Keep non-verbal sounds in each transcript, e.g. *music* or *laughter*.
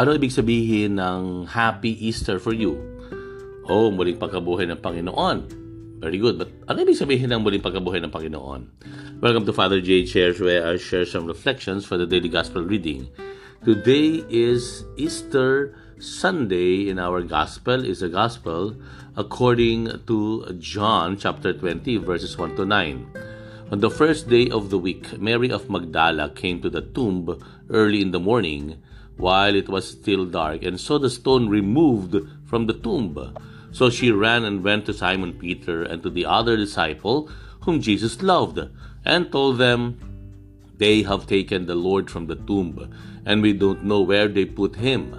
Ano ibig sabihin ng Happy Easter for you? Oh, muling pagkabuhay ng Panginoon. Very good. But ano ibig sabihin ng muling pagkabuhay ng Panginoon? Welcome to Father J. Shares where I share some reflections for the daily gospel reading. Today is Easter Sunday in our gospel is a gospel according to John chapter 20 verses 1 to 9. On the first day of the week, Mary of Magdala came to the tomb early in the morning while it was still dark and saw the stone removed from the tomb. So she ran and went to Simon Peter and to the other disciple whom Jesus loved, and told them, They have taken the Lord from the tomb, and we don't know where they put him.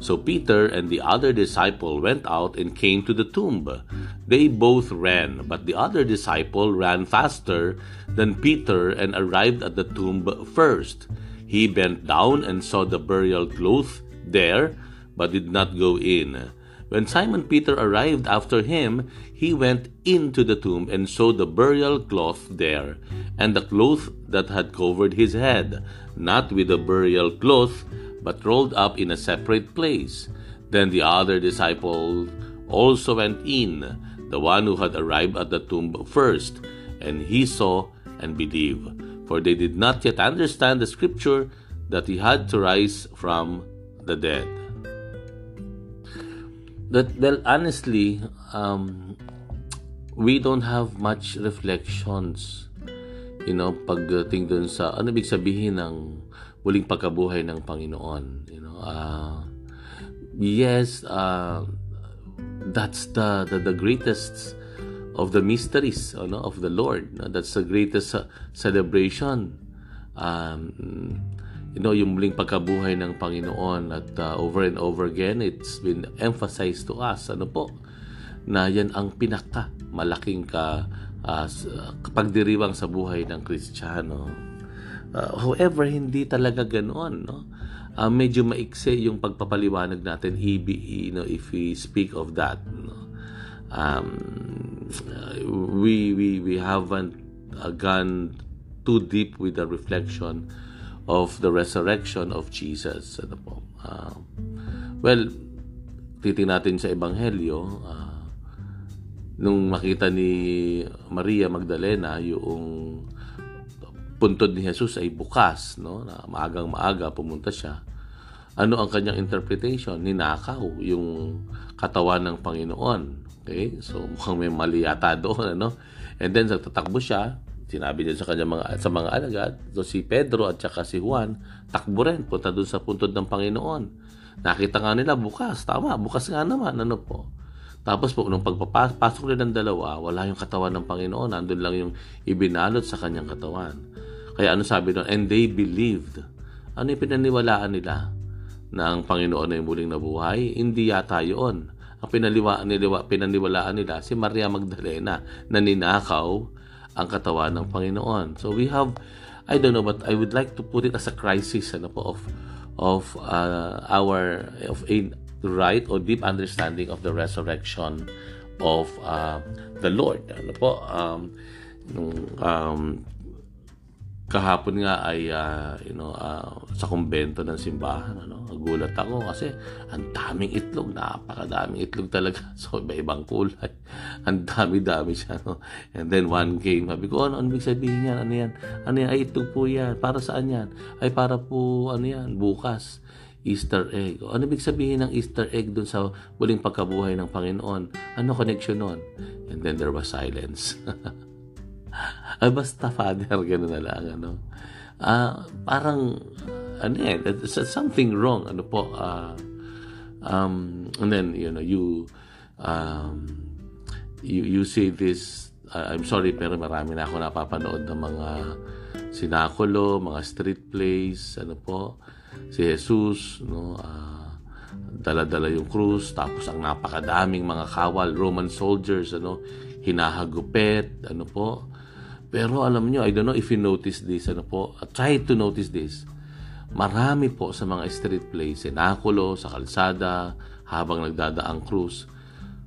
So Peter and the other disciple went out and came to the tomb. They both ran, but the other disciple ran faster than Peter and arrived at the tomb first. He bent down and saw the burial cloth there, but did not go in. When Simon Peter arrived after him, he went into the tomb and saw the burial cloth there, and the cloth that had covered his head, not with the burial cloth, but rolled up in a separate place. Then the other disciple also went in, the one who had arrived at the tomb first, and he saw and believed. For they did not yet understand the scripture that he had to rise from the dead. that well honestly um, we don't have much reflections you know pagdating dun sa ano ibig sabihin ng muling pagkabuhay ng Panginoon you know uh, yes uh, that's the, the the greatest of the mysteries know, of the Lord no? that's the greatest uh, celebration um, you know, yung muling pagkabuhay ng Panginoon at uh, over and over again, it's been emphasized to us, ano po, na yan ang pinaka malaking ka, uh, kapagdiriwang sa buhay ng Kristiyano. Uh, however, hindi talaga ganoon, no? Uh, medyo maikse yung pagpapaliwanag natin if, you know, if we speak of that. No? Um, we, we, we haven't uh, gone too deep with the reflection of the resurrection of Jesus. Ano po? Uh, well, titingnan natin sa Ebanghelyo, uh, nung makita ni Maria Magdalena yung puntod ni Jesus ay bukas, no? Na maagang maaga pumunta siya. Ano ang kanyang interpretation? Ninakaw yung katawan ng Panginoon. Okay? So *laughs* mukhang may mali yata doon, ano? And then, tatakbo siya, sinabi niya sa kanya mga sa mga alagad, so si Pedro at saka si Juan, takbo rin punta doon sa puntod ng Panginoon. Nakita nga nila bukas, tama, bukas nga naman, ano po. Tapos po, nung pagpapasok rin ng dalawa, wala yung katawan ng Panginoon, nandun lang yung ibinalot sa kanyang katawan. Kaya ano sabi doon? And they believed. Ano yung pinaniwalaan nila? Na ang Panginoon ay muling nabuhay? Hindi yata yun. Ang pinaliwa, niliwa, pinaniwalaan nila si Maria Magdalena na ninakaw ang katawan ng Panginoon. So we have, I don't know, but I would like to put it as a crisis ano po, of of uh, our of a right or deep understanding of the resurrection of uh, the Lord. Ano po, um, um, kahapon nga ay uh, you know uh, sa kumbento ng simbahan ano? Nagulat ako kasi ang daming itlog napakadaming itlog talaga. *laughs* So iba-ibang kulay. Ang dami-dami siya no? And then one came sabi ko ano ano ibig sabihin yan? Ano yan? Ano yan? Ay itlog po yan. Para saan yan? Ay para po ano yan? Bukas. Easter egg. Ano ibig sabihin ng Easter egg dun sa muling pagkabuhay ng Panginoon? Ano connection nun? And then there was silence. *laughs* Ay, basta father, gano'n na lang, ano. Ah, uh, parang, ano eh, something wrong, ano po, uh, um, and then, you know, you, um, you, you see this, uh, I'm sorry, pero marami na ako napapanood ng mga sinakulo, mga street plays, ano po, si Jesus, no, uh, dala-dala yung krus, tapos ang napakadaming mga kawal, Roman soldiers, ano, hinahagupit, ano po, pero alam nyo, I don't know if you notice this, ano po, try to notice this. Marami po sa mga street plays, sinakulo, sa kalsada, habang nagdadaang cruise,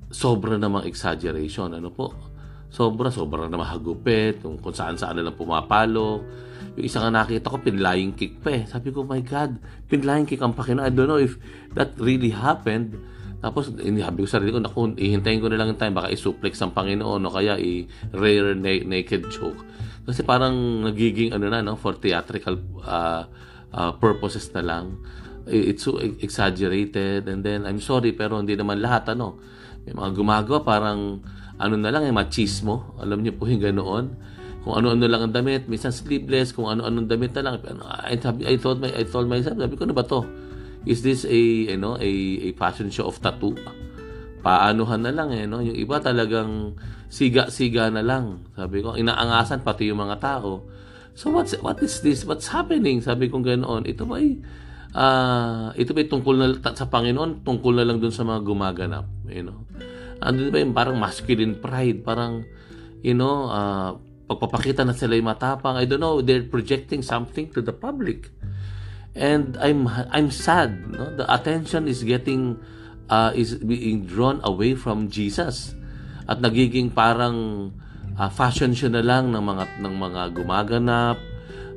sobra namang exaggeration, ano po. Sobra, sobra na mahagupit, kung, kung saan saan na lang pumapalo. Yung isa nga nakita ko, pinlying kick pa eh. Sabi ko, my God, pinlying kick ang Panginoon. I don't know if that really happened. Tapos, sabi ko sa sarili ko, naku, ihintayin ko na lang yung time, baka isuplex ang Panginoon o kaya i-rare na- naked choke. Kasi parang nagiging, ano na, no, for theatrical uh, uh, purposes na lang. It's so exaggerated. And then, I'm sorry, pero hindi naman lahat, ano. May mga gumagawa, parang, ano na lang, eh, machismo. Alam niyo po yung ganoon kung ano-ano lang ang damit, minsan sleeveless, kung ano-anong damit na lang. I, I, thought my, I told myself, sabi ko, ano ba to? Is this a, you know, a, a fashion show of tattoo? Paanohan na lang eh, no? Yung iba talagang siga-siga na lang. Sabi ko, inaangasan pati yung mga tao. So what's what is this? What's happening? Sabi ko ganoon. Ito ba ay uh, ito ba tungkol na sa Panginoon, tungkol na lang dun sa mga gumaganap, you know? Ano ba yung parang masculine pride, parang you know, uh, pagpapakita na sila yung matapang. I don't know, they're projecting something to the public. And I'm I'm sad, no? The attention is getting uh, is being drawn away from Jesus. At nagiging parang uh, fashion show na lang ng mga ng mga gumaganap,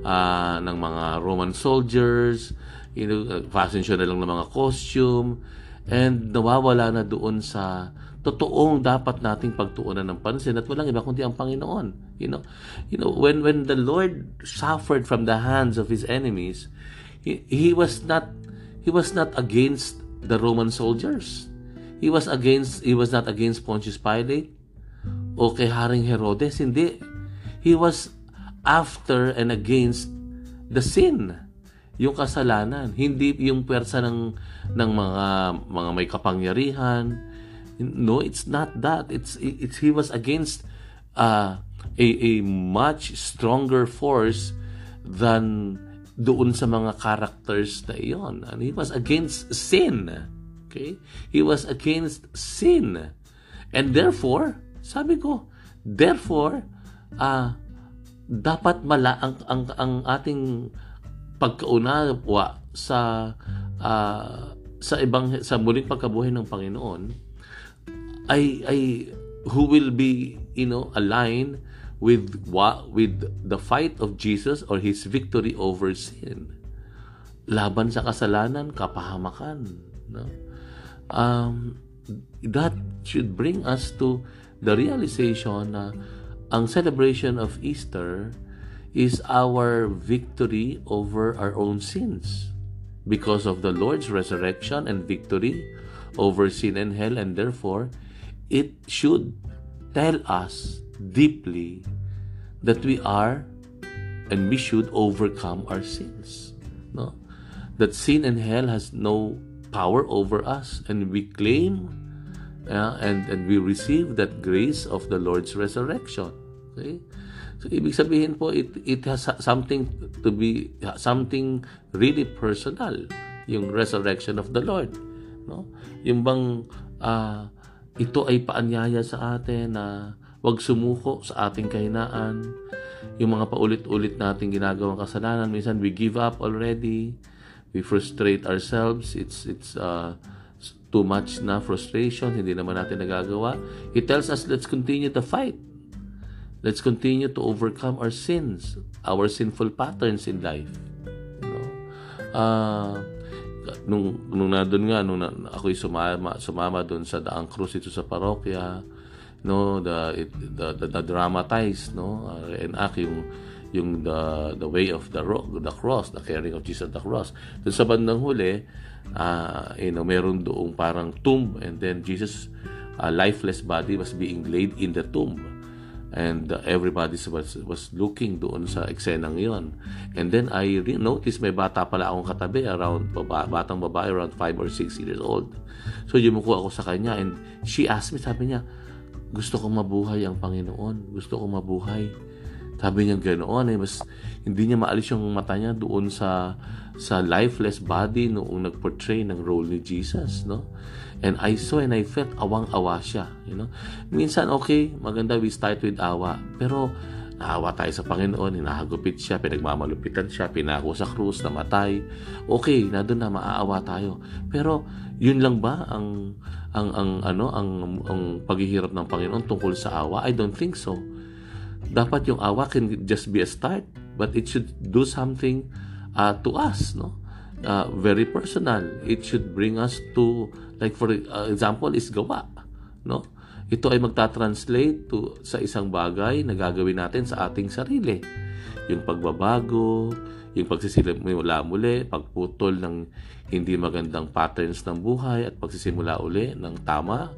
uh, ng mga Roman soldiers, you know, fashion show na lang ng mga costume and nawawala na doon sa totoong dapat nating pagtuunan ng pansin at walang iba kundi ang Panginoon. You know, you know when when the Lord suffered from the hands of his enemies, he, he was not he was not against the Roman soldiers. He was against he was not against Pontius Pilate o kay Haring Herodes, hindi. He was after and against the sin yung kasalanan hindi yung pwersa ng ng mga mga may kapangyarihan No, it's not that. It's it's he was against uh, a a much stronger force than doon sa mga characters na iyon. And he was against sin. Okay? He was against sin. And therefore, sabi ko, therefore, uh, dapat mala ang, ang, ang ating pagkaunawa sa uh, sa ibang sa muling pagkabuhay ng Panginoon I I who will be you know aligned with what with the fight of Jesus or his victory over sin. Laban sa kasalanan kapahamakan no? Um that should bring us to the realization na ang celebration of Easter is our victory over our own sins because of the Lord's resurrection and victory over sin and hell and therefore it should tell us deeply that we are and we should overcome our sins. No? That sin and hell has no power over us and we claim uh, and, and we receive that grace of the Lord's resurrection. Okay? So, ibig sabihin po, it, it has something to be, something really personal, yung resurrection of the Lord. No? Yung bang, uh, ito ay paanyaya sa atin na huwag sumuko sa ating kahinaan. Yung mga paulit-ulit nating ginagawang kasalanan, minsan we give up already. We frustrate ourselves. It's it's uh, too much na frustration, hindi naman natin nagagawa. It tells us let's continue the fight. Let's continue to overcome our sins, our sinful patterns in life. You know? Uh, nung nung nandun nga nung na, ako'y sumama sumama doon sa Daang Cruz ito sa parokya no the the, the, the dramatized no uh, enact yung yung the the way of the ro- the cross the carrying of Jesus the cross. Doon sa bandang huli uh, you know meron doong parang tomb and then Jesus uh, lifeless body was being laid in the tomb. And uh, everybody was was looking doon sa eksenang yon and then I re- noticed may bata pala akong katabi around baba, batang babae around 5 or 6 years old. So yumuko ako sa kanya and she asked me sabi niya gusto kong mabuhay ang Panginoon gusto kong mabuhay sabi niya ganoon eh mas hindi niya maalis yung mata niya doon sa sa lifeless body noong nagportray ng role ni Jesus no And I saw and I felt awang-awa siya. You know? Minsan, okay, maganda we start with awa. Pero, naawa tayo sa Panginoon, hinahagupit siya, pinagmamalupitan siya, pinako sa krus, namatay. Okay, na doon na maaawa tayo. Pero, yun lang ba ang ang ang ano ang ang paghihirap ng Panginoon tungkol sa awa? I don't think so. Dapat yung awa can just be a start but it should do something uh, to us, no? Uh, very personal. It should bring us to, like for example, is gawa, no? Ito ay magta-translate to sa isang bagay na gagawin natin sa ating sarili. Yung pagbabago, yung pagsisimula muli, pagputol ng hindi magandang patterns ng buhay at pagsisimula uli ng tama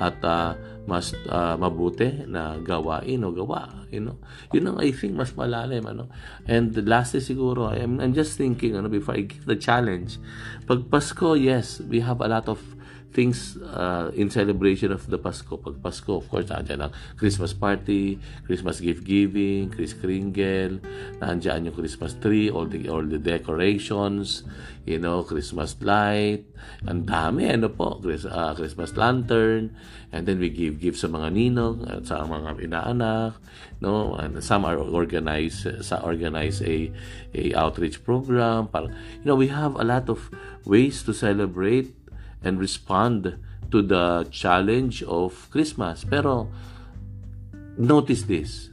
at uh, mas uh, mabuti na gawain o gawa you know yun ang I think mas malalim ano and lastly siguro I'm, I'm just thinking ano before I give the challenge pag Pasko yes we have a lot of things uh, in celebration of the Pasko. Pag Pasko, of course, nandiyan ang Christmas party, Christmas gift giving, Chris Kringle, nandiyan yung Christmas tree, all the, all the decorations, you know, Christmas light, ang dami, ano po, Chris, uh, Christmas lantern, and then we give give sa mga ninong, at sa mga inaanak, no, and some are organized, sa organize a, a outreach program, para, you know, we have a lot of ways to celebrate and respond to the challenge of Christmas. Pero, notice this.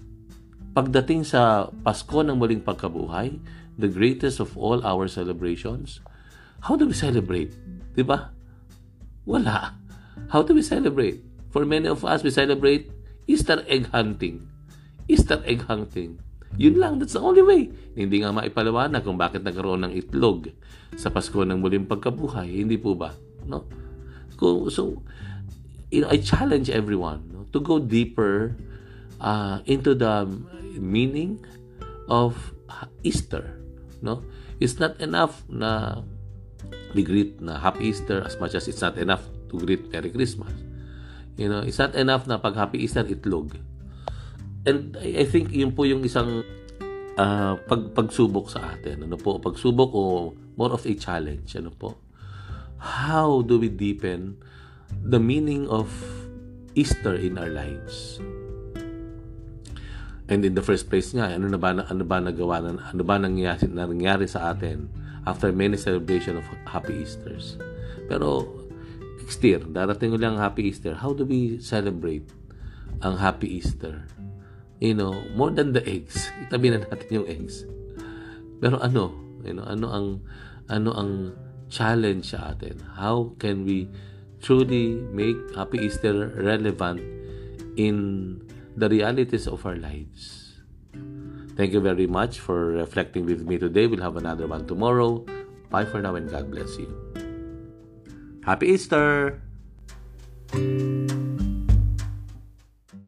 Pagdating sa Pasko ng muling pagkabuhay, the greatest of all our celebrations, how do we celebrate? Di ba? Wala. How do we celebrate? For many of us, we celebrate Easter egg hunting. Easter egg hunting. Yun lang, that's the only way. Hindi nga maipaliwanag kung bakit nagkaroon ng itlog sa Pasko ng muling pagkabuhay. Hindi po ba? No? So you know I challenge everyone no, to go deeper uh, into the meaning of Easter no? It's not enough na we greet na Happy Easter as much as it's not enough to greet Merry Christmas. You know it's not enough na pag Happy Easter itlog. And I, I think yun po yung isang uh, pag pagsubok sa atin. Ano po pagsubok o more of a challenge ano po how do we deepen the meaning of Easter in our lives? And in the first place nga, ano na ba, ano ba nagawa, ano ba nangyari, nangyari sa atin after many celebration of Happy Easters? Pero next year, darating ulit ang Happy Easter. How do we celebrate ang Happy Easter? You know, more than the eggs. Itabi na natin yung eggs. Pero ano, you know, ano ang ano ang challenge sa atin. How can we truly make Happy Easter relevant in the realities of our lives? Thank you very much for reflecting with me today. We'll have another one tomorrow. Bye for now and God bless you. Happy Easter!